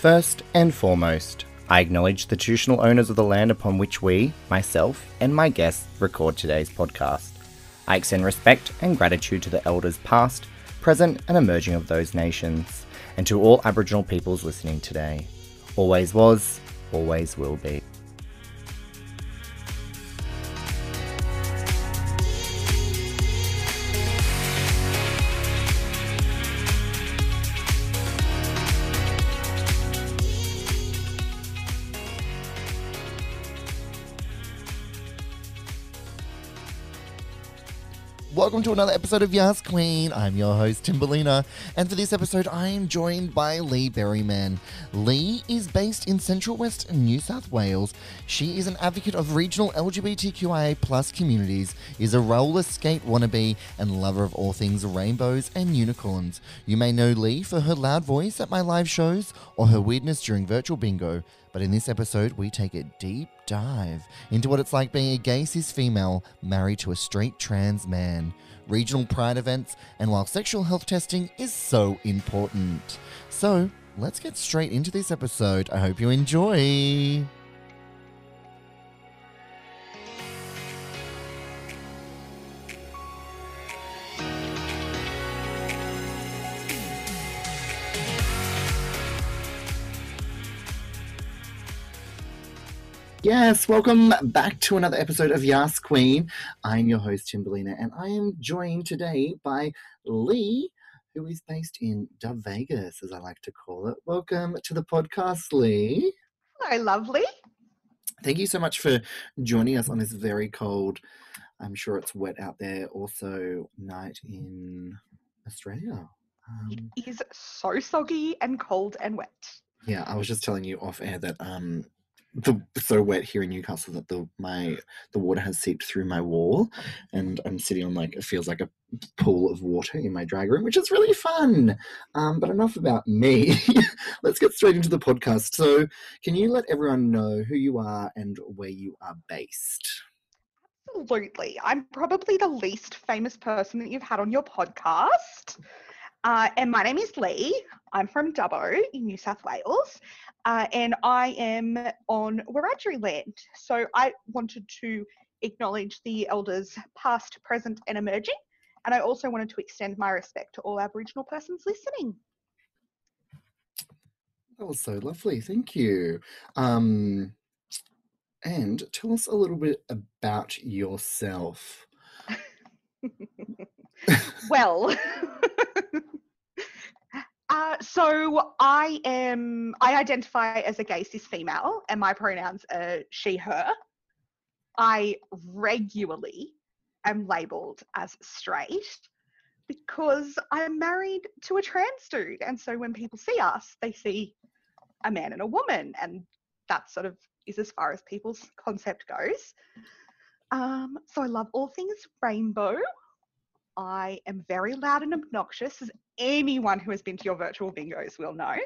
First and foremost, I acknowledge the traditional owners of the land upon which we, myself, and my guests record today's podcast. I extend respect and gratitude to the elders past, present, and emerging of those nations, and to all Aboriginal peoples listening today. Always was, always will be. Welcome to another episode of Yas Queen. I'm your host, Timberlina, and for this episode, I am joined by Lee Berryman. Lee is based in Central West New South Wales. She is an advocate of regional LGBTQIA plus communities, is a roller skate wannabe, and lover of all things rainbows and unicorns. You may know Lee for her loud voice at my live shows or her weirdness during virtual bingo. But in this episode, we take a deep dive into what it's like being a gay cis female married to a straight trans man, regional pride events, and while sexual health testing is so important. So, let's get straight into this episode. I hope you enjoy. Yes, welcome back to another episode of Yas Queen. I'm your host, Timberlina, and I am joined today by Lee, who is based in Dub Vegas, as I like to call it. Welcome to the podcast, Lee. Hello, lovely. Thank you so much for joining us on this very cold, I'm sure it's wet out there, also night in Australia. Um, It is so soggy and cold and wet. Yeah, I was just telling you off air that um the so wet here in Newcastle that the my the water has seeped through my wall and I'm sitting on like it feels like a pool of water in my drag room, which is really fun. Um, but enough about me. Let's get straight into the podcast. So can you let everyone know who you are and where you are based? Absolutely. I'm probably the least famous person that you've had on your podcast. Uh, and my name is Lee. I'm from Dubbo in New South Wales. Uh, and I am on Wiradjuri land. So I wanted to acknowledge the elders past, present, and emerging. And I also wanted to extend my respect to all Aboriginal persons listening. That was so lovely. Thank you. Um, and tell us a little bit about yourself. well uh, so i am i identify as a gay cis female and my pronouns are she her. I regularly am labeled as straight because i'm married to a trans dude and so when people see us they see a man and a woman and that sort of is as far as people's concept goes. Um, so i love all things rainbow I am very loud and obnoxious, as anyone who has been to your virtual bingos will know.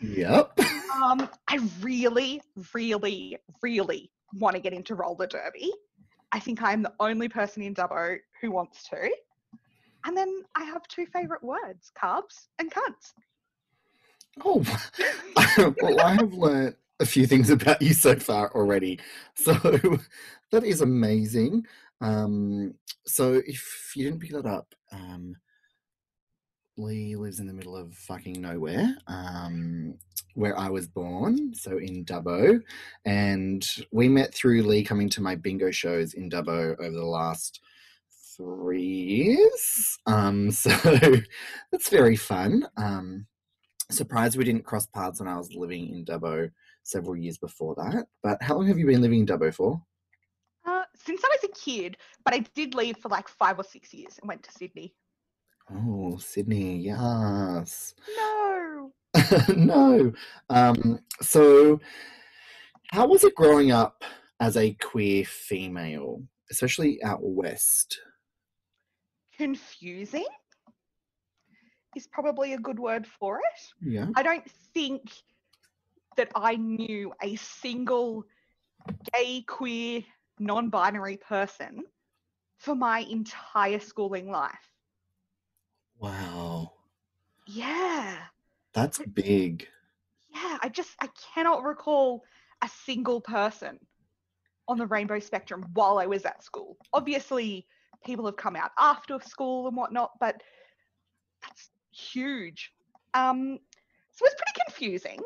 Yep. um, I really, really, really want to get into roller derby. I think I'm the only person in Dubbo who wants to. And then I have two favourite words carbs and cunts. Oh, well, I have learnt a few things about you so far already. So that is amazing. Um, so if you didn't pick that up, um, Lee lives in the middle of fucking nowhere, um, where I was born, so in Dubbo. And we met through Lee coming to my bingo shows in Dubbo over the last three years. Um, so that's very fun. Um, surprised we didn't cross paths when I was living in Dubbo several years before that. But how long have you been living in Dubbo for? Since I was a kid, but I did leave for like five or six years and went to Sydney. Oh, Sydney, yes. No. no. Um, so, how was it growing up as a queer female, especially out west? Confusing is probably a good word for it. Yeah. I don't think that I knew a single gay, queer, non binary person for my entire schooling life. Wow. Yeah. That's big. Yeah, I just I cannot recall a single person on the rainbow spectrum while I was at school. Obviously, people have come out after school and whatnot, but that's huge. Um, so it was pretty confusing.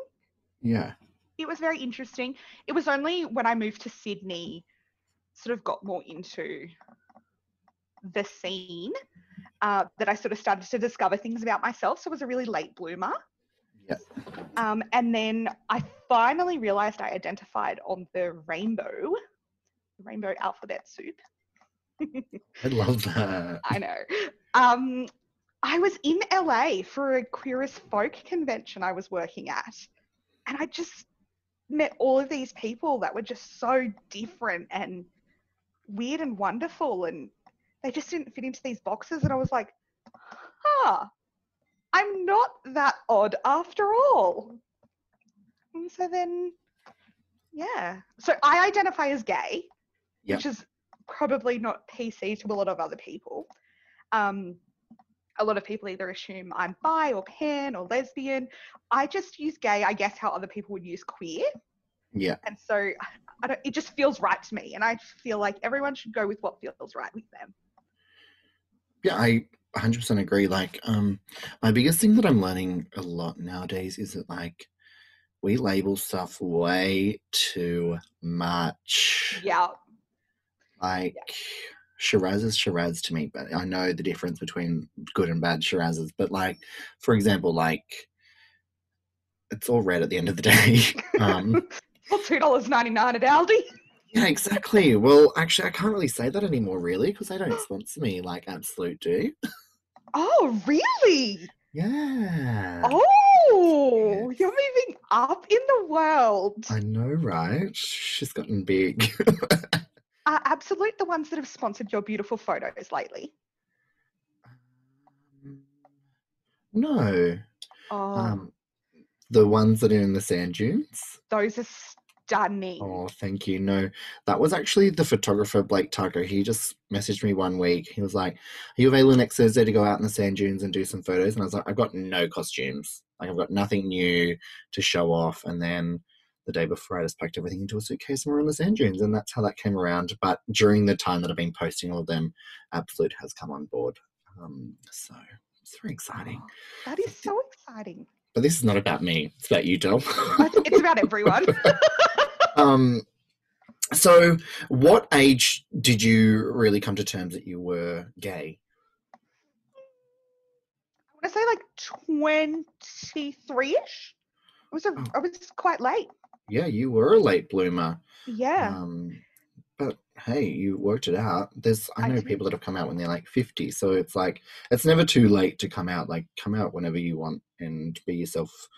Yeah. It was very interesting. It was only when I moved to Sydney, sort of got more into the scene, uh, that I sort of started to discover things about myself. So I was a really late bloomer. Yeah. Um, and then I finally realized I identified on the rainbow, rainbow alphabet soup. I love that. I know. Um, I was in LA for a Queer as Folk convention I was working at. And I just met all of these people that were just so different and weird and wonderful. And they just didn't fit into these boxes. And I was like, huh, I'm not that odd after all. And so then, yeah. So I identify as gay, Yep. which is probably not PC to a lot of other people. Um, a lot of people either assume I'm bi or pan or lesbian. I just use gay, I guess, how other people would use queer. Yeah. And so I don't, it just feels right to me. And I feel like everyone should go with what feels right with them. Yeah, I 100% agree. Like, um, my biggest thing that I'm learning a lot nowadays is that, like, we label stuff way too much. Yeah. Like, Shiraz is Shiraz to me, but I know the difference between good and bad Shirazes. But, like, for example, like, it's all red at the end of the day. um, Well, $2.99 at Aldi. yeah, exactly. Well, actually, I can't really say that anymore, really, because they don't sponsor me like Absolute do. Oh, really? Yeah. Oh, you're moving up in the world. I know, right? She's gotten big. Are Absolute the ones that have sponsored your beautiful photos lately? Um, no. Oh, Um, the ones that are in the sand dunes. those are stunning. Oh, thank you. No, that was actually the photographer Blake Tucker. He just messaged me one week. He was like, "Are you available next Thursday to go out in the sand dunes and do some photos?" And I was like, "I've got no costumes. Like, I've got nothing new to show off." And then the day before, I just packed everything into a suitcase and we're on the sand dunes, and that's how that came around. But during the time that I've been posting all of them, Absolute has come on board. Um, so it's very exciting. That is so exciting. But this is not about me. It's about you, Del. It's about everyone. um, so, what age did you really come to terms that you were gay? I want to say like 23 ish. I was, a, Oh. I was quite late. Yeah, you were a late bloomer. Yeah. Um, hey, you worked it out. There's I I know did. people that have come out when they're like 50, so it's like it's never too late to come out. Like come out whenever you want and be yourself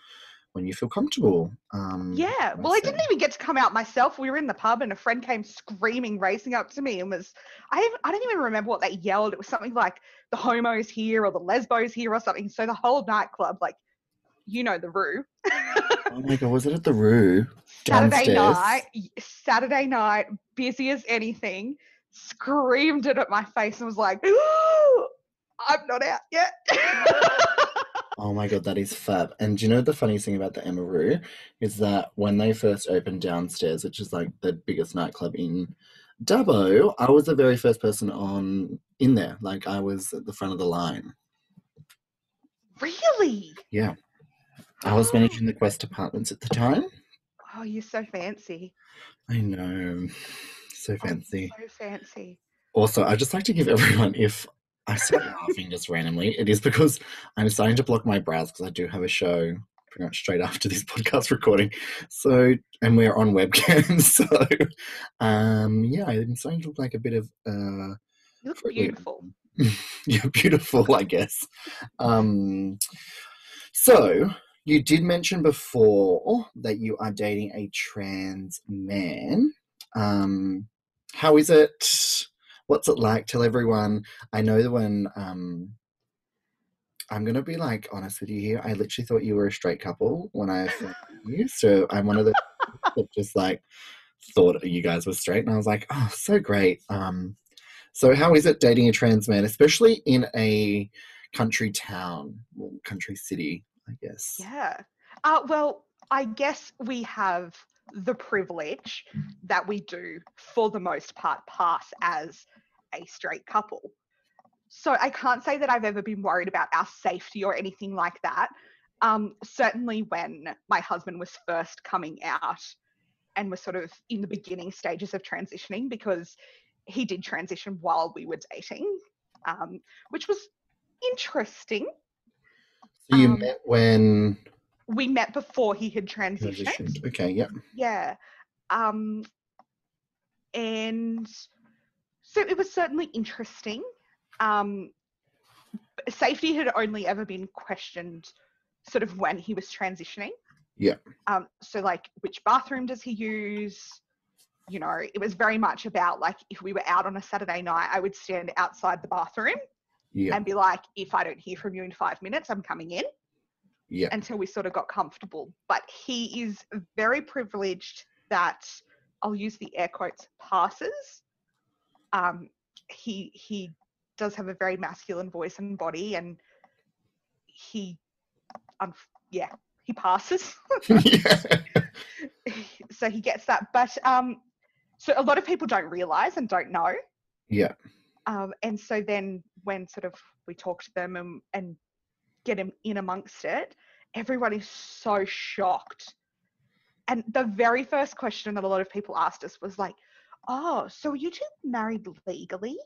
when you feel comfortable. Um, yeah. Well, I didn't even get to come out myself. We were in the pub and a friend came screaming, racing up to me and was, I, I don't even remember what they yelled. It was something like the homos here or the lesbos here or something. So the whole nightclub, like, you know, the Roo. Oh my god, was it at the Roo? Saturday night, Saturday night, busy as anything, screamed it at my face and was like, I'm not out yet. Oh my god, that is fab. And do you know the funniest thing about the Amaroo is that when they first opened downstairs, which is like the biggest nightclub in Dubbo, I was the very first person on in there. Like I was at the front of the line. really? Yeah. I was managing the Quest apartments at the time. Oh, you're so fancy. I know. So Oh, fancy. So fancy. Also, I just like to give everyone if I start laughing just randomly, it is because I'm starting to block my brows because I do have a show pretty much straight after this podcast recording. So, and we're on webcam. So, um, yeah, I'm starting to look like a bit of, uh, You look beautiful. you're beautiful, I guess. Um, so, you did mention before that you are dating a trans man. Um, how is it? What's it like? Tell everyone. I know that when um, I'm gonna be like honest with you here. I literally thought you were a straight couple when I you. So I'm one of the that just like thought you guys were straight, and I was like, oh, so great. Um, so how is it dating a trans man, especially in a country town, country city? I guess. Yeah. Uh, well, I guess we have the privilege that we do, for the most part, pass as a straight couple. So I can't say that I've ever been worried about our safety or anything like that. Um, certainly when my husband was first coming out and was sort of in the beginning stages of transitioning, because he did transition while we were dating, um, which was interesting. So you Um, met when We met before he had transitioned. transitioned. Okay, yep. yeah um and so it was certainly interesting um safety had only ever been questioned sort of when he was transitioning Yeah. um so like which bathroom does he use you know it was very much about like if we were out on a saturday night i would stand outside the bathroom Yeah. and be like if i don't hear from you in five minutes i'm coming in Yeah. until we sort of got comfortable. But he is very privileged that I'll use the air quotes passes. Um, he he does have a very masculine voice and body, and he, unf- yeah, he passes. yeah. so he gets that. But um, so a lot of people don't realize and don't know. Yeah. Um, and so then when sort of we talk to them and, and get him in amongst it, everyone is so shocked. And the very first question that a lot of people asked us was like, "Oh, so you two married legally?"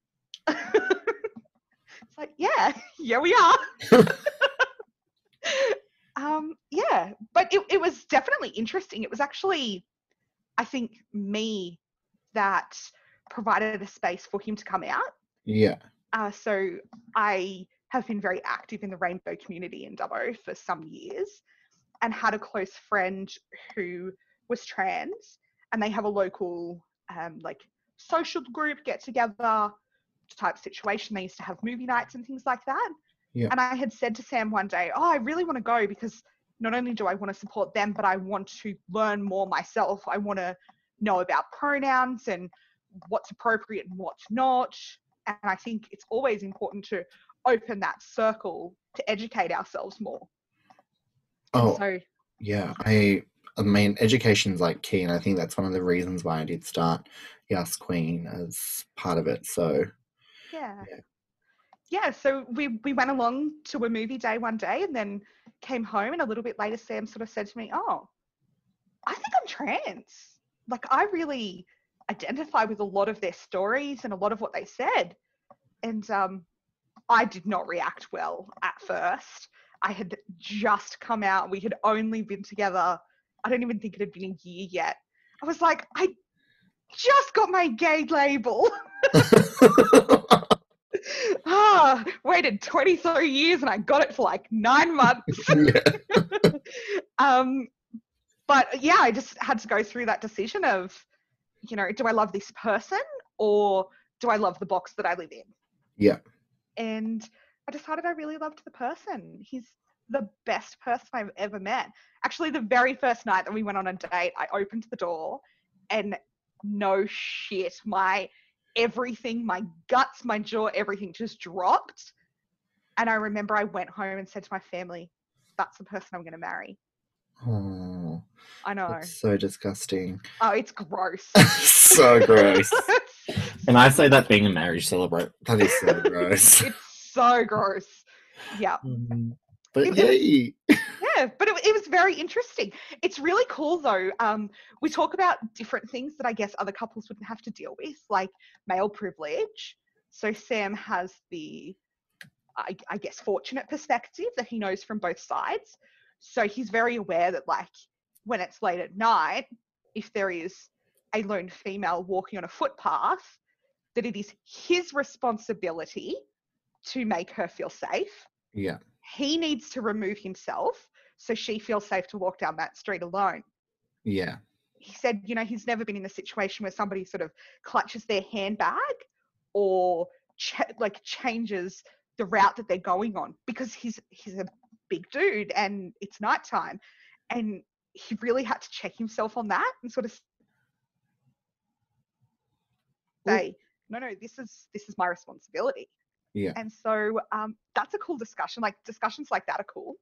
it's like, yeah, yeah, we are. um, yeah, but it, it was definitely interesting. It was actually, I think, me that provided a space for him to come out. Yeah. Uh, so I have been very active in the rainbow community in Dubbo for some years and had a close friend who was trans and they have a local um, like social group get together type situation. They used to have movie nights and things like that. Yeah. And I had said to Sam one day, Oh, I really want to go because not only do I want to support them, but I want to learn more myself. I want to know about pronouns and what's appropriate and what's not. And I think it's always important to open that circle to educate ourselves more. Oh, so yeah. I I mean education's like key and I think that's one of the reasons why I did start Yas Queen as part of it. So yeah. Yeah. Yeah, so we we went along to a movie day one day and then came home and a little bit later Sam sort of said to me, "Oh, I think I'm trans." Like I really identify with a lot of their stories and a lot of what they said. And um I did not react well at first. I had just come out. We had only been together. I don't even think it had been a year yet. I was like, I just got my gay label. ah, waited 23 years and I got it for like nine months. um, but yeah, I just had to go through that decision of, you know, do I love this person or do I love the box that I live in? Yeah. And I decided I really loved the person. He's the best person I've ever met. Actually, the very first night that we went on a date, I opened the door and no shit, my everything, my guts, my jaw, everything just dropped. And I remember I went home and said to my family, that's the person I'm going to marry. Oh, I know. so disgusting. Oh, it's gross. so gross. And I say that being a marriage celebrant. That is so gross. it's so gross. Yeah. Mm, But It- yay. Yeah, but it, it was very interesting. It's really cool though. Um, we talk about different things that I guess other couples wouldn't have to deal with, like male privilege. So Sam has the, I, I guess, fortunate perspective that he knows from both sides. So he's very aware that, like, when it's late at night, if there is a lone female walking on a footpath, that it is his responsibility to make her feel safe Yeah. he needs to remove himself so she feels safe to walk down that street alone. Yeah. He said, you know, he's never been in a situation where somebody sort of clutches their handbag or ch- like changes the route that they're going on because he's he's a big dude and it's nighttime and he really had to check himself on that and sort of say no no this is this is my responsibility Yeah. and so um, that's a cool discussion like discussions like that are cool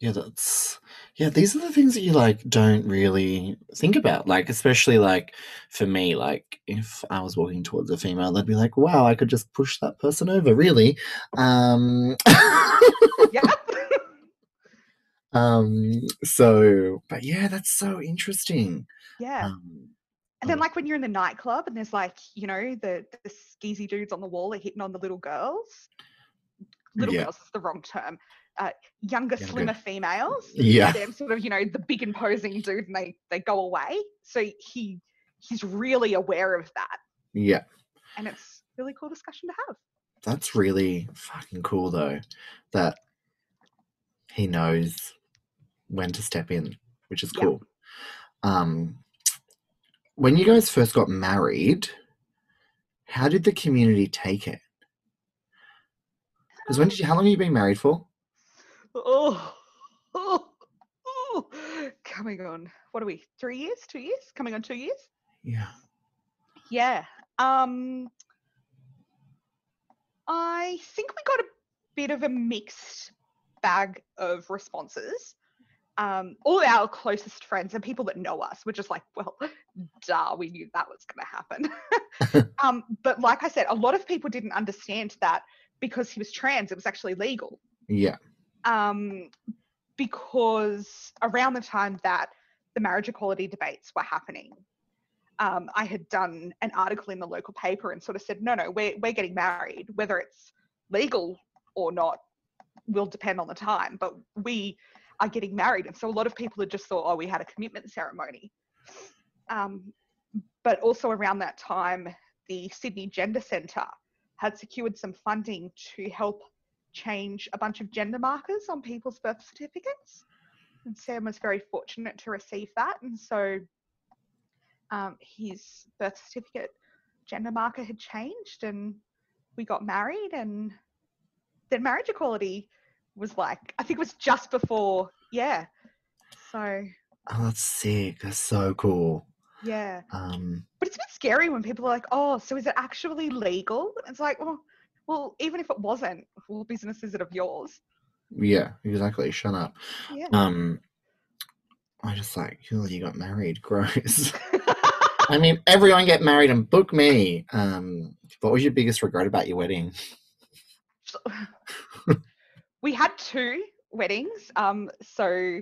Yeah, that's yeah, these are the things that you like don't really think about. Like, especially like for me, like if I was walking towards a female, they'd be like, Wow, I could just push that person over, really. Um. um so but yeah, that's so interesting. yeah. Um And then, Oh. like when you're in the nightclub and there's like, you know, the, the skeezy dudes on the wall are hitting on the little girls. Little Yeah. girls is the wrong term. Uh, younger, Younger. slimmer females. Yeah. They're sort of, you know, the big imposing dude, and they they go away. So he he's really aware of that, Yeah. and it's really cool discussion to have. That's really fucking cool though. That he knows when to step in, which is Yeah. cool. Um when you guys first got married, how did the community take it? Because when did you how long have you been married for? Oh, oh, oh, coming on. What are we? Three years? Two years? Coming on two years? Yeah. Yeah. Um I think we got a bit of a mixed bag of responses. Um, all our closest friends and people that know us were just like, well, duh, we knew that was going to happen. um, but like I said, a lot of people didn't understand that because he was trans, it was actually legal. Yeah. Um, because around the time that the marriage equality debates were happening, um, I had done an article in the local paper and sort of said, no, no, we're, we're getting married, whether it's legal or not will depend on the time, but we are getting married. And so a lot of people had just thought, oh, we had a commitment ceremony. Um, but also around that time, the Sydney Gender Centre had secured some funding to help change a bunch of gender markers on people's birth certificates. And Sam was very fortunate to receive that. And so um, his birth certificate gender marker had changed and we got married and then marriage equality was like I think it was just before yeah so Oh, that's sick. That's so cool. yeah Um but it's a bit scary when people are like oh so is it actually legal it's like well well even if it wasn't what business is it of yours yeah, exactly. Shut up. yeah Um I just like, oh, you got married. Gross. I mean, everyone get married and book me. Um, what was your biggest regret about your wedding? We had two weddings um so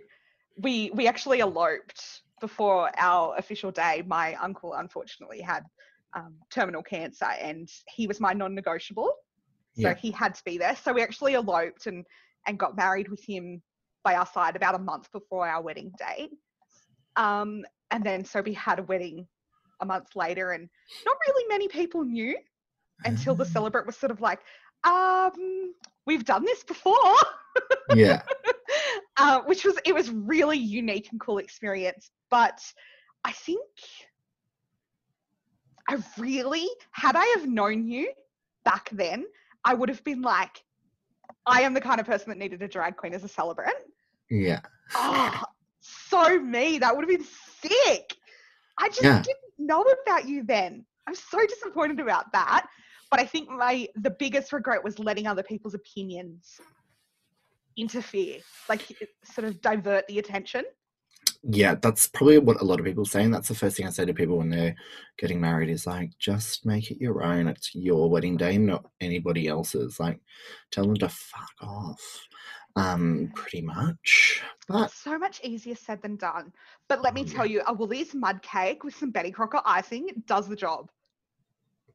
we we actually eloped before our official day my uncle unfortunately had um, terminal cancer and he was my non-negotiable so Yeah. he had to be there so we actually eloped and and got married with him by our side about a month before our wedding date um and then so we had a wedding a month later and not really many people knew until the Ah. celebrant was sort of like um we've done this before Yeah. uh, which was it was really unique and cool experience but i think i really had i have known you back then i would have been like i am the kind of person that needed a drag queen as a celebrant Yeah. oh so me that would have been sick i just Yeah. didn't know about you then i'm so disappointed about that but i think my the biggest regret was letting other people's opinions interfere like sort of divert the attention Yeah, that's probably what a lot of people say. And that's the first thing I say to people when they're getting married is like, just make it your own. It's your wedding day, not anybody else's. Like, tell them to fuck off. Um, pretty much. But so much easier said than done but let me tell you a woolies mud cake with some betty crocker icing does the job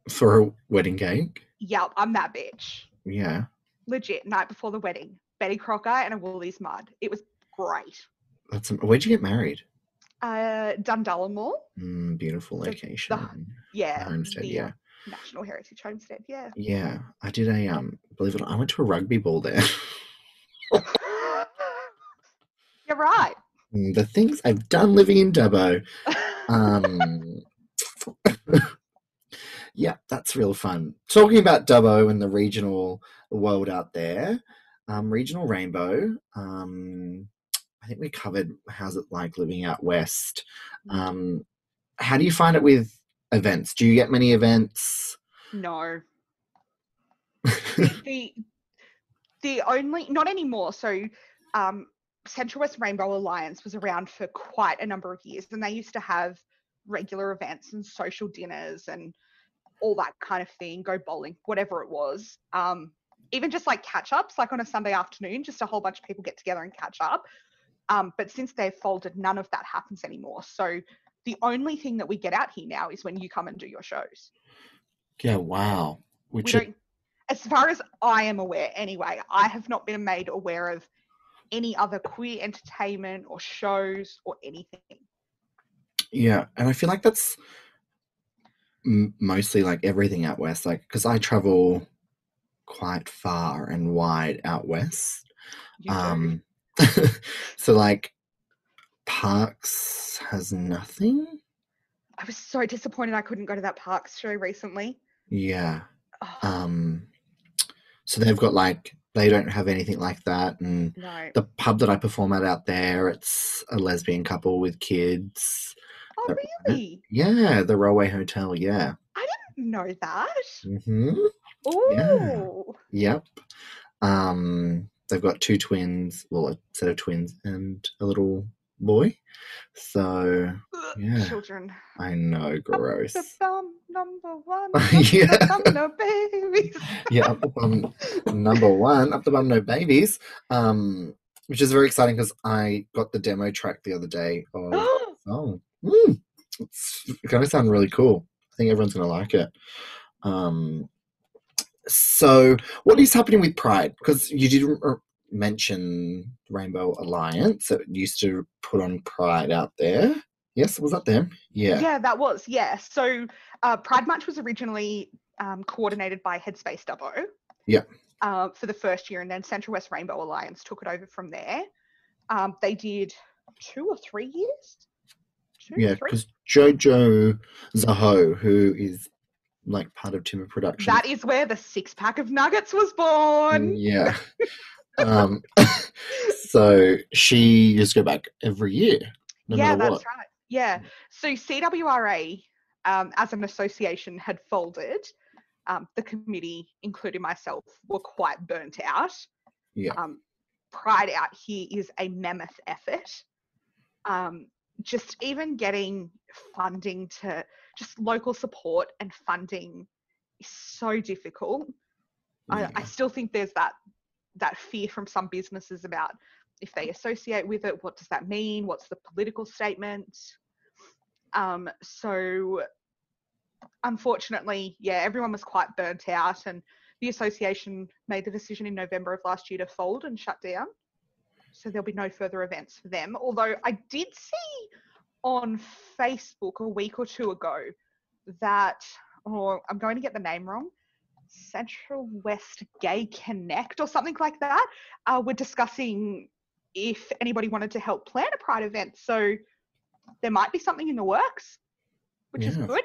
for a wedding cake, yep i'm that bitch yeah. legit night before the wedding betty crocker and a woolies mud it was great That's where'd you get married? uh mall Mm, beautiful The- location. yeah Homestead, the, yeah. uh, national heritage homestead yeah Yeah. I did a um believe it or not, I went to a rugby ball there. you're right Mm, the things I've done living in Dubbo. Um, yeah, that's real fun. Talking about Dubbo and the regional world out there, um, regional rainbow. Um, I think we covered how's it like living out west. Um, how do you find it with events? Do you get many events? no the the only not anymore so um Central West Rainbow Alliance was around for quite a number of years, and they used to have regular events and social dinners and all that kind of thing, go bowling, whatever it was. Um, even just like catch ups, like on a Sunday afternoon, just a whole bunch of people get together and catch up. Um, but since they've folded, none of that happens anymore. So the only thing that we get out here now is when you come and do your shows. Yeah, wow. We Which don't, as far as I am aware, anyway, I have not been made aware of any other queer entertainment or shows or anything. yeah, and I feel like that's m- mostly like everything out west. Like, because I travel quite far and wide out west. Um, so like Parkes has nothing. I was so disappointed I couldn't go to that Parkes show recently. Yeah. Oh, Um, so they've got like they don't have anything like that, and no. the pub that I perform at out there, it's a lesbian couple with kids. Oh, that- really? Yeah, the Railway Hotel. Yeah. I didn't know that? hmm Oh, Yep. Um, they've got two twins, well, a set of twins and a little boy. So yeah. children. I know, gross. The bum number one. Yeah. The bum, no babies. yeah, up the bum, number one, up the bum, no babies. Um, which is very exciting because I got the demo track the other day of the song. Mm, it's going to sound really cool. I think everyone's going to like it. Um, so, what is happening with Pride? Because you didn't mention Rainbow Alliance that used to put on Pride out there. Yes, was that them? Yeah. yeah, that was yeah. So uh, Pride March was originally um, coordinated by Headspace Dubbo. Yeah. Uh, for the first year, and then Central West Rainbow Alliance took it over from there. Um, they did two or three years. Yeah, because Jojo Zaho, who is like part of Timber Production, That is where the six pack of nuggets was born. yeah. um, so she just go back every year, no yeah, that's what. right. Yeah. So CWRA, um, as an association, had folded. Um, the committee, including myself, were quite burnt out. Yeah. Um, Pride out here is a mammoth effort. Um, just even getting funding to just local support and funding is so difficult. I, I still think there's that that fear from some businesses about if they associate with it, what does that mean? What's the political statement? Um, so unfortunately, yeah, everyone was quite burnt out and the association made the decision in November of last year to fold and shut down. So there'll be no further events for them. Although I did see on Facebook a week or two ago that, or I'm going to get the name wrong, Central West Gay Connect or something like that. Uh, we're discussing if anybody wanted to help plan a Pride event. So there might be something in the works, which is good.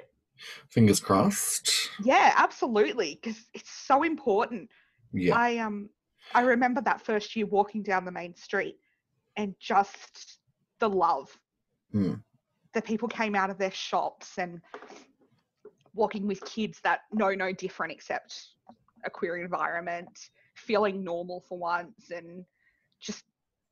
Fingers crossed. Yeah, absolutely, because it's so important. Yeah. I um I remember that first year walking down the main street and just the love. Mm. The people came out of their shops and walking with kids that know no different except a queer environment, feeling normal for once and just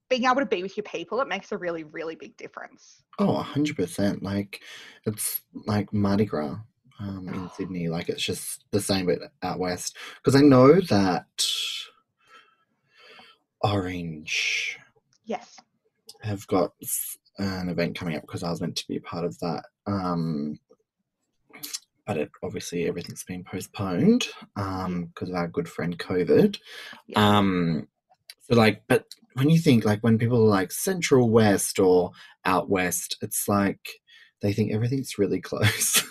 being able to be with your people, it makes a really, really big difference. Oh, 100%. Like, it's like Mardi Gras um, in Oh. Sydney. Like, it's just the same, but out west. Because I know that Orange Yes. have got an event coming up because I was meant to be a part of that. Um, but it obviously everything's been postponed um, because of our good friend COVID. Um, so like, but when you think like when people are like Central West or out west, it's like they think everything's really close.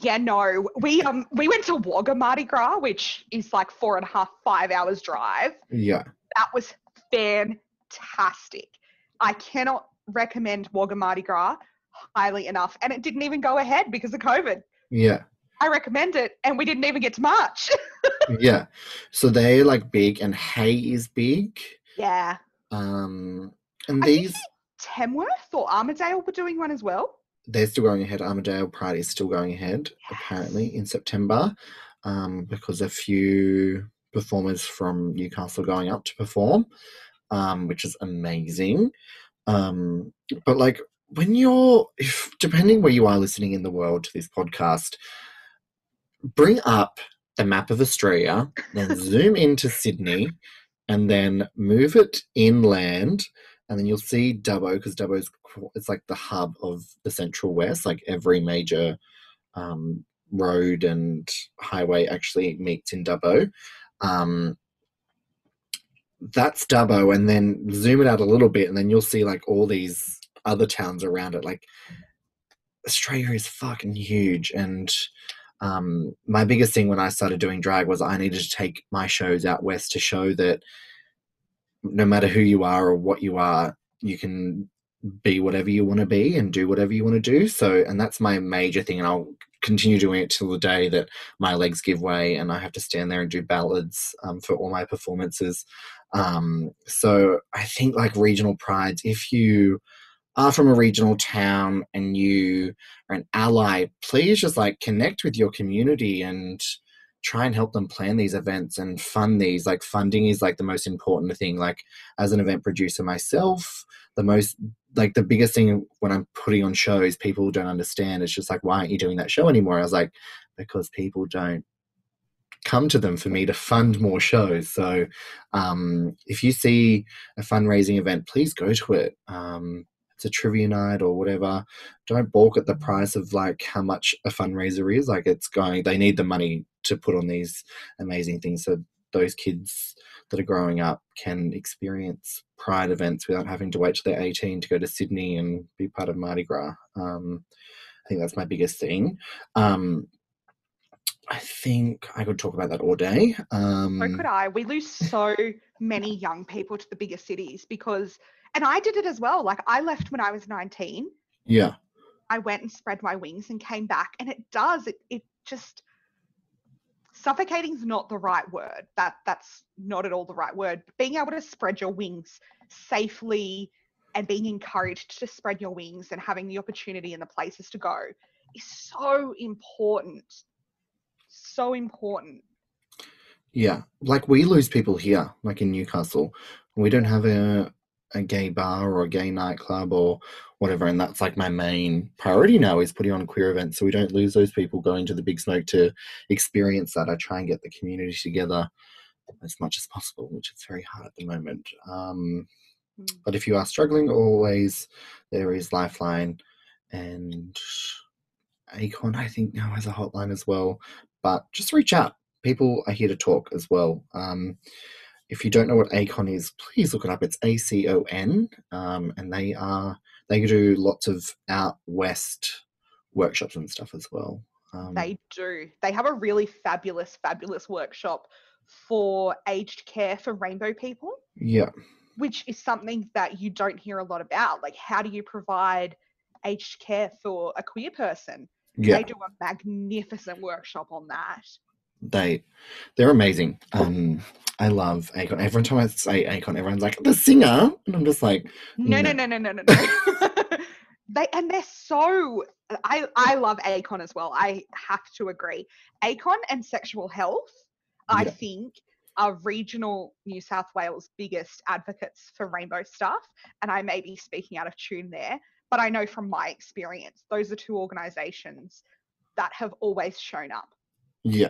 Yeah, no. We um we went to Wagga Mardi Gras, which is like four and a half, five hours drive. yeah, That was fantastic. I cannot recommend Wagga Mardi Gras highly enough. And it didn't even go ahead because of COVID. yeah, I recommend it and we didn't even get to March. yeah. So they're like big, and Hay is big. yeah. Um, and I these Tamworth or Armidale were doing one as well. they're still going ahead. Armidale Pride is still going ahead, apparently, in September, um, because a few performers from Newcastle going up to perform. um, which is amazing. Um, but like when you're, if depending where you are listening in the world to this podcast, bring up a map of Australia, then zoom into Sydney, and then move it inland, and then you'll see Dubbo because Dubbo's it's like the hub of the Central West. Like every major um, road and highway actually meets in Dubbo. Um, that's Dubbo, and then zoom it out a little bit, and then you'll see like all these other towns around it. Like Australia is fucking huge, and um, my biggest thing when I started doing drag was I needed to take my shows out west to show that no matter who you are or what you are, you can be whatever you want to be and do whatever you want to do. So, and that's my major thing, and I'll continue doing it till the day that my legs give way and I have to stand there and do ballads um, for all my performances. Um, so, I think like regional prides, if you are from a regional town and you are an ally, please just like connect with your community and try and help them plan these events and fund these. Like funding is like the most important thing. Like as an event producer myself, the most like the biggest thing when I'm putting on shows, people don't understand. It's just like, why aren't you doing that show anymore? I was like, because people don't come to them for me to fund more shows. So um, if you see a fundraising event, please go to it. Um, it's a trivia night or whatever. Don't balk at the price of like how much a fundraiser is. Like it's going, they need the money to put on these amazing things so those kids that are growing up can experience pride events without having to wait till they're 18 to go to Sydney and be part of Mardi Gras. Um, I think that's my biggest thing. Um, I think I could talk about that all day. Um, So could I. We lose so many young people to the bigger cities because, and I did it as well. Like I left when I was 19. yeah, I went and spread my wings and came back, and it does. It it just suffocating is not the right word. That that's not at all the right word. But being able to spread your wings safely and being encouraged to spread your wings and having the opportunity and the places to go is so important. So important. yeah. Like we lose people here, like in Newcastle. We don't have a a gay bar or a gay nightclub or whatever, and that's like my main priority now is putting on queer events so we don't lose those people going to the big smoke to experience that. I try and get the community together as much as possible, which is very hard at the moment. Um, Mm. but if you are struggling, always there is Lifeline and Acon, I think now has a hotline as well. But just reach out. People are here to talk as well. Um, if you don't know what Acon is, please look it up. It's A C O N, um, and they are they do lots of out west workshops and stuff as well. Um, They do. They have a really fabulous, fabulous workshop for aged care for rainbow people. yeah, which is something that you don't hear a lot about. Like, how do you provide aged care for a queer person? yeah. They do a magnificent workshop on that. They they're amazing. Um, I love Acon. Every time I say Acon, everyone's like the singer, and I'm just like, No, no, No. no, no, no, no, they and they're so. I I love Acon as well. I have to agree. Acon and sexual health, I Yeah. think, are regional New South Wales' biggest advocates for rainbow stuff. And I may be speaking out of tune there, but I know from my experience, those are two organisations that have always shown up. yeah,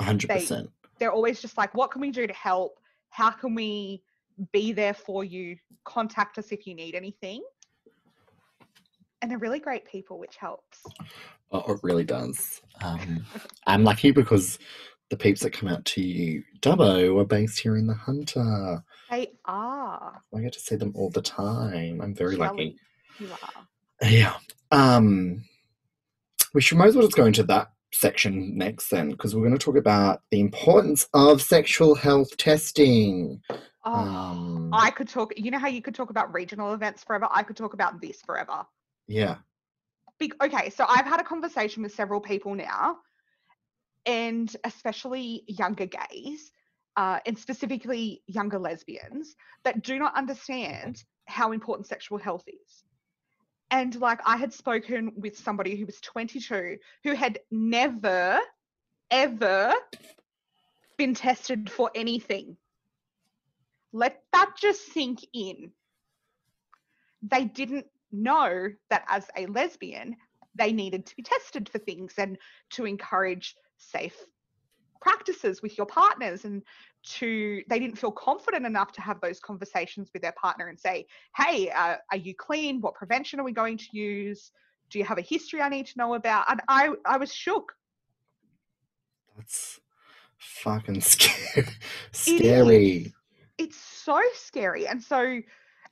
hundred They- percent. They're always just like, what can we do to help? How can we be there for you? Contact us if you need anything. And they're really great people, which helps. Oh, it really does. Um, I'm lucky because the peeps that come out to you, Dubbo are based here in the Hunter. They are. I get to see them all the time. I'm very lucky. You are. Yeah. Um, we should might as well just go into that section next then, because we're going to talk about the importance of sexual health testing. Oh, Um, I could talk. You know how you could talk about regional events forever? I could talk about this forever. Yeah. Be- okay, so I've had a conversation with several people now, and especially younger gays, uh, and specifically younger lesbians, that do not understand how important sexual health is. And like I had spoken with somebody who was 22 who had never, ever been tested for anything. let that just sink in. They didn't know that as a lesbian, they needed to be tested for things and to encourage safe practices with your partners and to they didn't feel confident enough to have those conversations with their partner and say hey uh, are you clean? What prevention are we going to use? Do you have a history i need to know about? And i i was shook. That's fucking scary. scary. it's so scary. And so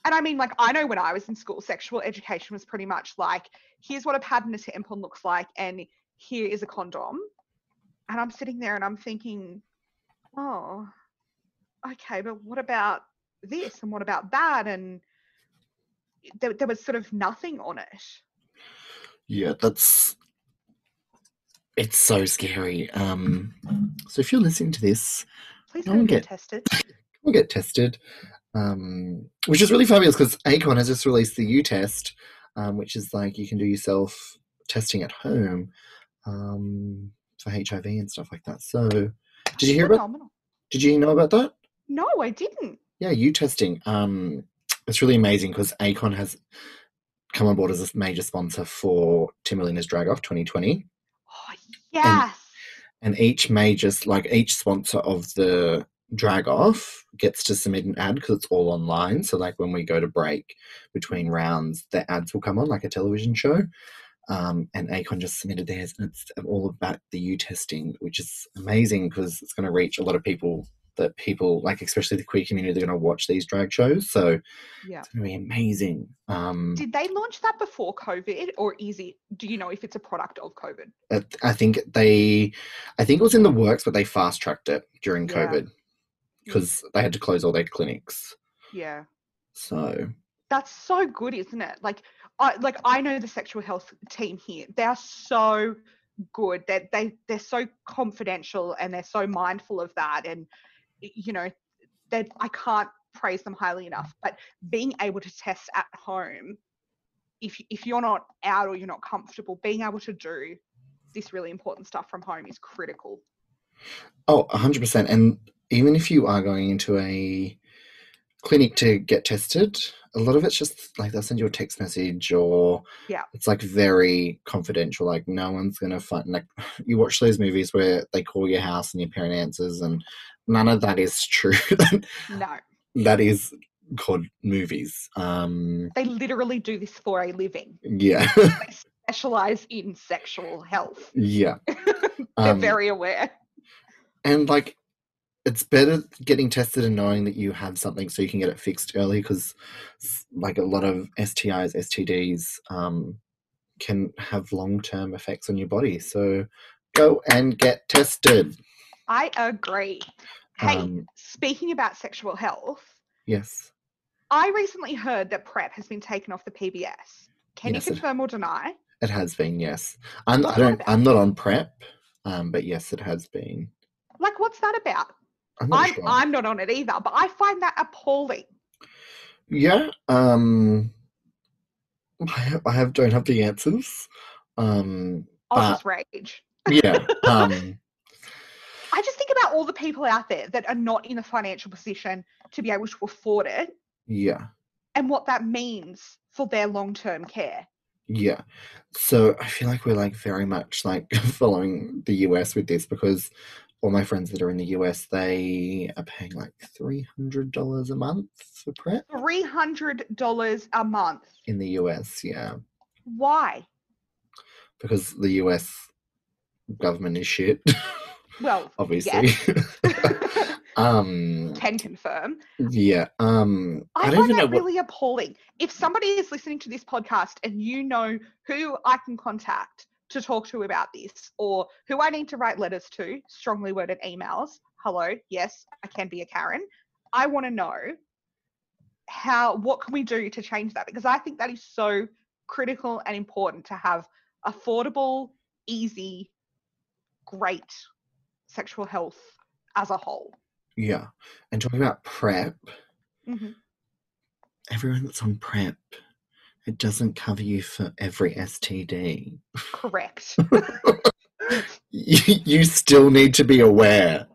and i mean like i know when i was in school sexual education was pretty much like here's what a pad and a tampon looks like and here is a condom and i'm sitting there and i'm thinking oh okay but what about this and what about that and there, there was sort of nothing on it Yeah, that's it's so scary. Um so if you're listening to this, please go and get get- tested we'll get tested. Um which is really fabulous because Acon has just released the U test, um, which is like you can do yourself testing at home um for HIV and stuff like that. So did you hear about did you know about that? no i didn't Yeah, U testing. Um, it's really amazing because Acon has come on board as a major sponsor for Timberlina's Drag Off 2020, oh yes and each major, like each sponsor of the Drag Off, gets to submit an ad because it's all online. So, like when we go to break between rounds, the ads will come on like a television show. Um, and Acon just submitted theirs, and it's all about the U testing, which is amazing because it's going to reach a lot of people that people like, especially the queer community, they're going to watch these drag shows. So yeah it's going to be amazing. Um, Did they launch that before COVID, or is it? Do you know if it's a product of COVID? I, I think they, I think it was in the works, but they fast tracked it during Yeah. COVID because they had to close all their clinics. Yeah, So that's so good, isn't it? Like, I like I know the sexual health team here. They are so good. That they they're so confidential and they're so mindful of that. And you know, that I can't praise them highly enough. But being able to test at home, if if you're not out or you're not comfortable, being able to do this really important stuff from home is critical. Oh, 100%. And even if you are going into a clinic to get tested, a lot of it's just like they'll send you a text message or Yeah. it's like very confidential. Like no one's going to find, like you watch those movies where they call your house and your parent answers and none of that is true. No, that is called movies. Um, they literally do this for a living. yeah. They specialize in sexual health. yeah. They're Um, very aware. and like it's better getting tested and knowing that you have something so you can get it fixed early because like a lot of stis stds um, can have long-term effects on your body so go and get tested I agree. Hey, um, speaking about sexual health, yes I recently heard that PrEP has been taken off the PBS. Can Yes, you it- confirm or deny? it has been yes i'm i don't i'm not on prep um, but yes it has been Like, what's that about? I'm not I'm sure I'm not on it either, but I find that appalling. yeah um I, have, I have don't have the answers um I'll just rage. yeah um I just think about all the people out there that are not in a financial position to be able to afford it yeah and what that means for their long-term care. Yeah. So I feel like we're like very much like following the US with this because all my friends that are in the US, they are paying like $300 a month for PrEP $300 a month. in the US. Yeah. Why? Because the US government is shit, Well, obviously. um, can confirm. yeah. Um, I, I, don't find even know that what. really appalling. If somebody is listening to this podcast and you know who I can contact to talk to about this or who I need to write letters to, strongly worded emails, hello, yes, I can be a Karen. I want to know how what can we do to change that because I think that is so critical and important to have affordable, easy, great sexual health as a whole. Yeah. And talking about PrEP, Mhm. everyone that's on PrEP, it doesn't cover you for every STD. Correct. you, you still need to be aware.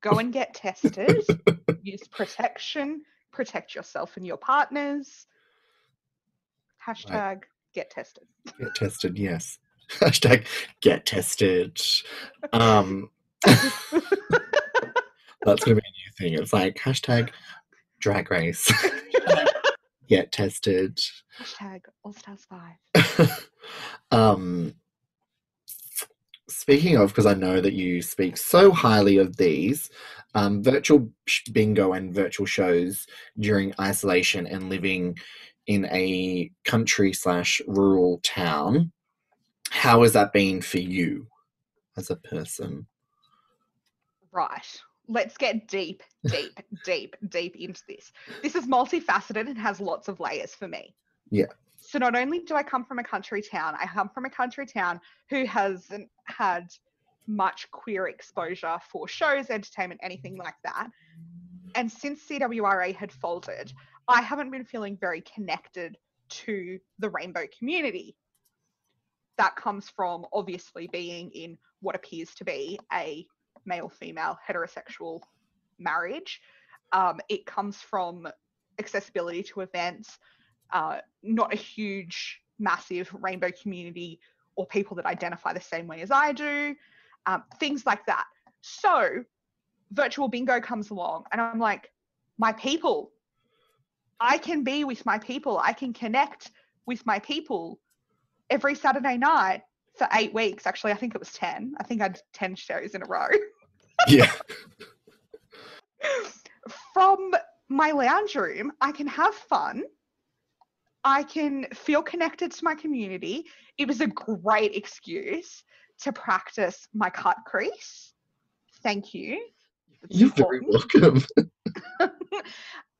go and get tested, use protection, protect yourself and your partners. Hashtag get tested. Get tested, yes. Hashtag get tested. Um, that's gonna be a new thing. It's like hashtag drag race. get tested. Hashtag All Stars 5. um, speaking of, because I know that you speak so highly of these, um, virtual bingo and virtual shows during isolation and living in a country slash rural town. How has that been for you as a person? Right. Let's get deep, deep, deep, deep into this. This is multifaceted and has lots of layers for me. Yeah. So not only do I come from a country town, I come from a country town who hasn't had much queer exposure for shows, entertainment, anything like that. And since CWRA had folded, I haven't been feeling very connected to the rainbow community. That comes from obviously being in what appears to be a male female heterosexual marriage. Um, it comes from accessibility to events, uh, not a huge, massive rainbow community or people that identify the same way as I do, um, things like that. So, virtual bingo comes along, and I'm like, my people. I can be with my people. I can connect with my people every Saturday night for eight weeks. Actually, I think it was 10. I think I did 10 shows in a row. Yeah. From my lounge room, I can have fun. I can feel connected to my community. It was a great excuse to practice my cut crease. Thank you. It's You're very welcome.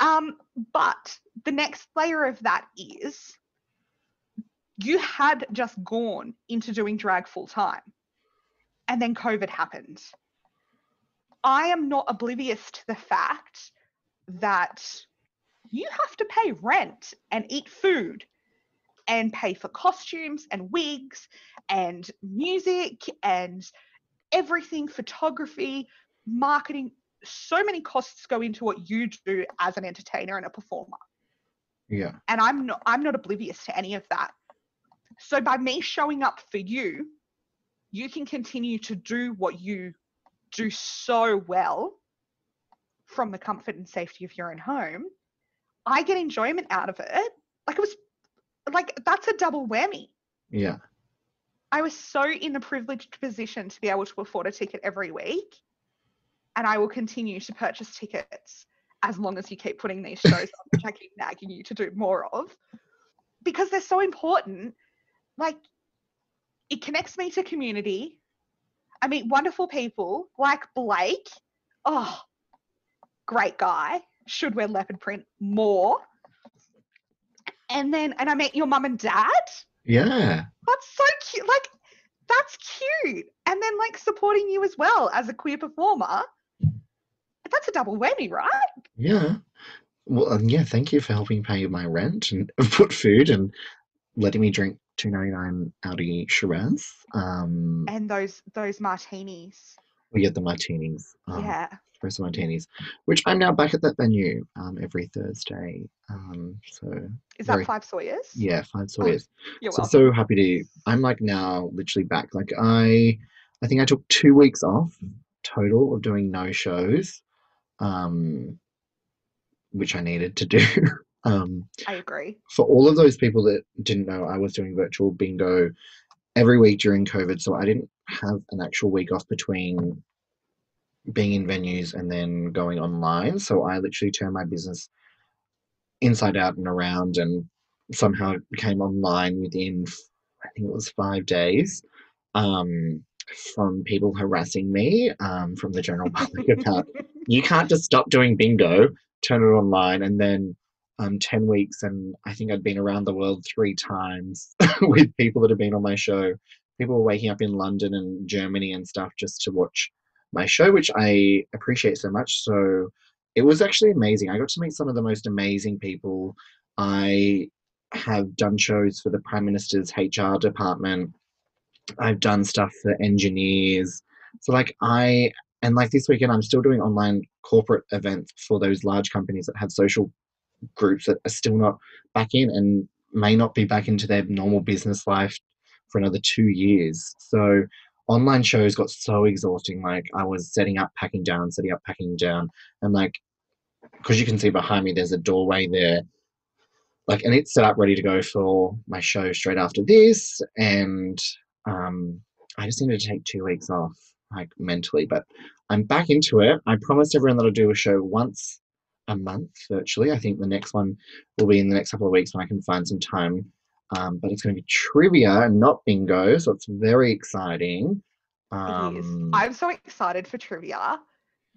um, but the next layer of that is you had just gone into doing drag full time and then COVID happened. I am not oblivious to the fact that you have to pay rent and eat food and pay for costumes and wigs and music and everything photography, marketing. So many costs go into what you do as an entertainer and a performer Yeah. and I'm not I'm not oblivious to any of that. So by me showing up for you, you can continue to do what you do so well from the comfort and safety of your own home. I get enjoyment out of it. Like it was like that's a double whammy. Yeah. I was so in the privileged position to be able to afford a ticket every week. And I will continue to purchase tickets as long as you keep putting these shows on, which I keep nagging you to do more of. Because they're so important. Like it connects me to community. I meet wonderful people like Blake. Oh, great guy. Should wear leopard print more. And then and I met your mum and dad Yeah. that's so cute. Like, that's cute. And then, like, supporting you as well as a queer performer. That's a double whammy, right? Yeah. Well, um, yeah. Thank you for helping pay my rent and put food and letting me drink two ninety nine Audi Shiraz. Um, And those those martinis. we get the martinis. Um, yeah. Espresso martinis, which I'm now back at that venue um, every Thursday. Um, so Is very- that Five Sawyers? yeah, five Sawyers. You're so welcome. so happy to. I'm like now literally back. Like I, I think I took two weeks off total of doing no shows, um, which I needed to do. um, I agree. for all of those people that didn't know, I was doing virtual bingo every week during COVID, so I didn't have an actual week off between being in venues and then going online. So I literally turned my business inside out and around and somehow it came online within I think it was five days. Um from people harassing me um, from the general public about you can't just stop doing bingo, turn it online, and then um, 10 weeks. And I think I'd been around the world three times with people that have been on my show. People were waking up in London and Germany and stuff just to watch my show, which I appreciate so much. So it was actually amazing. I got to meet some of the most amazing people. I have done shows for the Prime Minister's HR department. I've done stuff for engineers. So like I and like this weekend I'm still doing online corporate events for those large companies that have social groups that are still not back in and may not be back into their normal business life for another two years. So online shows got so exhausting. Like I was setting up, packing down, setting up, packing down, and like because you can see behind me, there's a doorway there. Like, and it's set up ready to go for my show straight after this, and um, I just needed to take two weeks off, like mentally. But I'm back into it. I promised everyone that I'll do a show once a month virtually. I think the next one will be in the next couple of weeks when I can find some time. Um, but it's going to be trivia and not bingo, so it's very exciting. Um, I'm so excited for trivia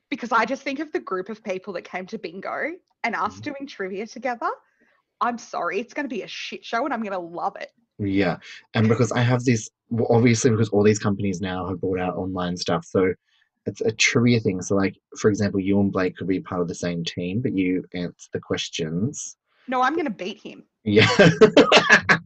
because I just think of the group of people that came to bingo and us Mhm. doing trivia together. I'm sorry, it's going to be a shit show and I'm going to love it. Yeah, and because I have this, obviously, because all these companies now have brought out online stuff, so it's a trivia thing. So, like, for example, you and Blake could be part of the same team, but you answer the questions. No, I'm going to beat him. Yeah,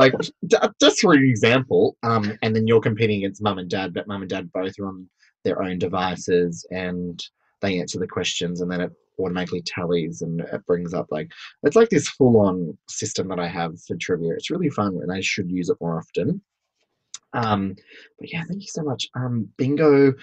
like d- just for an example, um, and then you're competing against mum and dad, but mum and dad both are on their own devices, and they answer the questions, and then it automatically tallies and it brings up like it's like this full-on system that I have for trivia. It's really fun, and I should use it more often. Um, but yeah, thank you so much. Um, bingo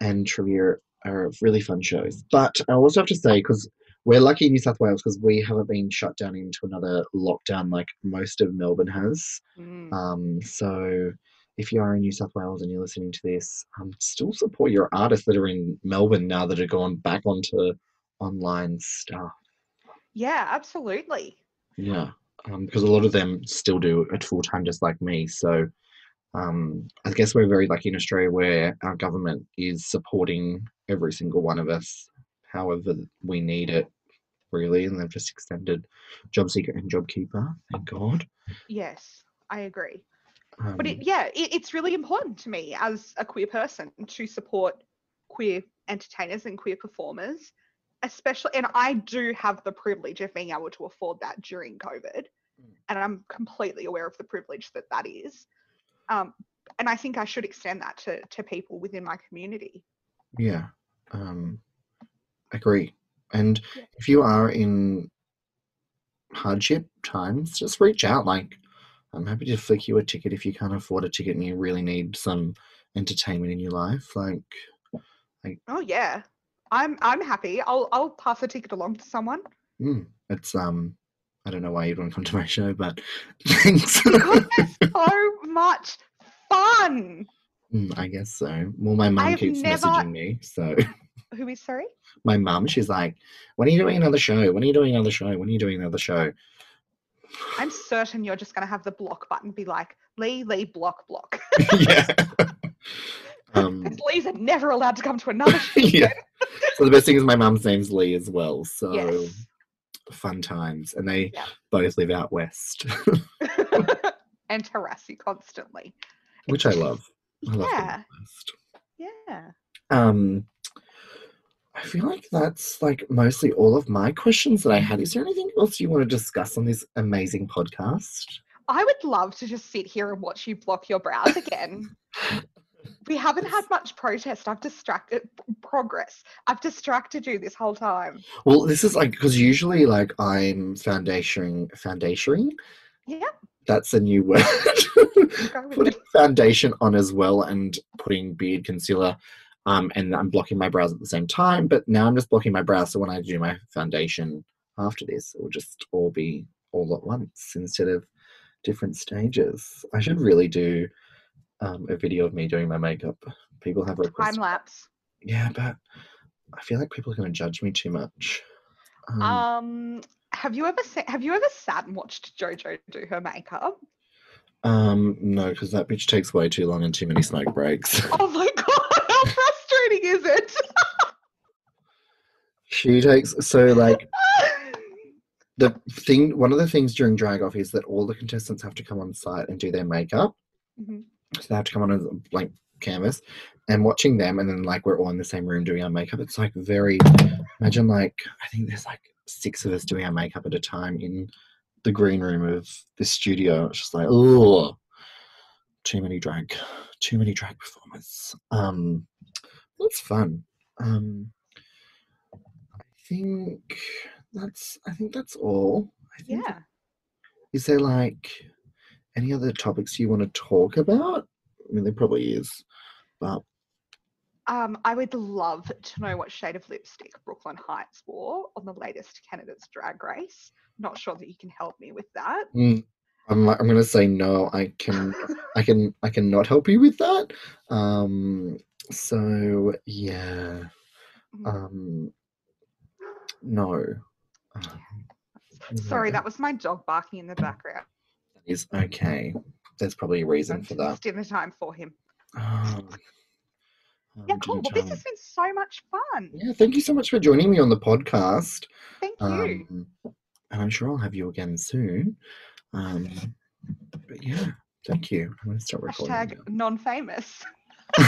and trivia are really fun shows. But I also have to say, because we're lucky in New South Wales, because we haven't been shut down into another lockdown like most of Melbourne has. Mm. Um, so if you are in New South Wales and you're listening to this, um, still support your artists that are in Melbourne now that are gone back onto online stuff. Yeah, absolutely. Yeah, um, because a lot of them still do it full time, just like me. So um, I guess we're very lucky in Australia where our government is supporting every single one of us, however we need it, really. And they've just extended Job Seeker and JobKeeper, thank God. Yes, I agree. Um, But it, yeah, it, it's really important to me as a queer person to support queer entertainers and queer performers, especially. And I do have the privilege of being able to afford that during COVID, Mm. and I'm completely aware of the privilege that that is. Um, and I think I should extend that to to people within my community. Yeah, um, agree. And Yeah. if you are in hardship times, just reach out. Like, I'm happy to flick you a ticket if you can't afford a ticket and you really need some entertainment in your life. Like, Oh yeah, I'm I'm happy. I'll I'll pass a ticket along to someone. mm, it's um, I don't know why you'd want to come to my show, but thanks. Because they're so much fun. Mm, I guess so. Well, my mum keeps never- messaging me, so Who is sorry? my mum, she's like, "When are you doing another show? When are you doing another show? When are you doing another show?" I'm certain you're just going to have the block button be like, Lee, Lee, block, block. yeah. um, Lees are never allowed to come to another show. yeah. So the best thing is my mum's name's Lee as well. So Yes. fun times, and they Yeah. both live out west, and harass you constantly. which I love. I love Yeah. Yeah. Um, I feel like that's like mostly all of my questions that I had. Is there anything else you want to discuss on this amazing podcast? I would love to just sit here and watch you block your brows again. we haven't had much protest. I've distracted progress. I've distracted you this whole time. Well, this is like because usually like I'm foundation foundationing. Yeah. That's a new word. Putting foundation on as well and putting beard concealer. Um, and I'm blocking my brows at the same time, but now I'm just blocking my brows. So when I do my foundation after this, it will just all be all at once instead of different stages. I should really do um, a video of me doing my makeup. People have requests Time lapse. Yeah, but I feel like people are going to judge me too much. Um, Um, have you ever se- have you ever sat and watched JoJo do her makeup? um, no, because that bitch takes way too long and too many smoke breaks. Oh my is it? she takes so like the thing one of the things during drag off is that all the contestants have to come on site and do their makeup Mhm. so they have to come on a blank canvas and watching them and then like we're all in the same room doing our makeup it's like very imagine like i think there's like six of us doing our makeup at a time in the green room of the studio it's just like oh too many drag too many drag performers um it's fun um i think that's. I think that's all. I think Yeah. Is there like any other topics you want to talk about? I mean, there probably is, but Um, I would love to know what shade of lipstick Brooklyn Hytes wore on the latest Canada's Drag Race. Not sure that you can help me with that. mm, I'm like, I'm gonna say no. I can, I can, I cannot help you with that. Um, so yeah, Mm, um, no. Um, Sorry, no, that was my dog barking in the background. that is okay. There's probably a reason It's for that. dinner time for him. Um, Yeah, cool. Well, this has been so much fun. Yeah, thank you so much for joining me on the podcast. Thank you. Um, and I'm sure I'll have you again soon. Um, but yeah, thank you. I'm going to start recording. Hashtag non-famous. now.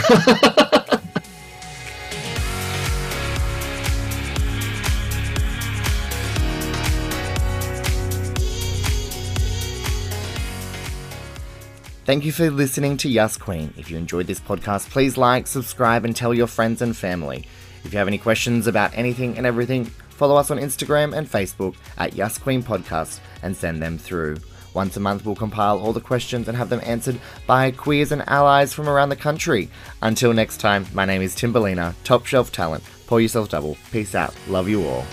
Thank you for listening to Yas Queen. If you enjoyed this podcast, please like, subscribe, and tell your friends and family. If you have any questions about anything and everything, follow us on Instagram and Facebook at Yas Queen Podcast and send them through. Once a month, we'll compile all the questions and have them answered by queers and allies from around the country. Until next time, my name is Timberlina, top shelf talent. Pour yourself double. Peace out. Love you all.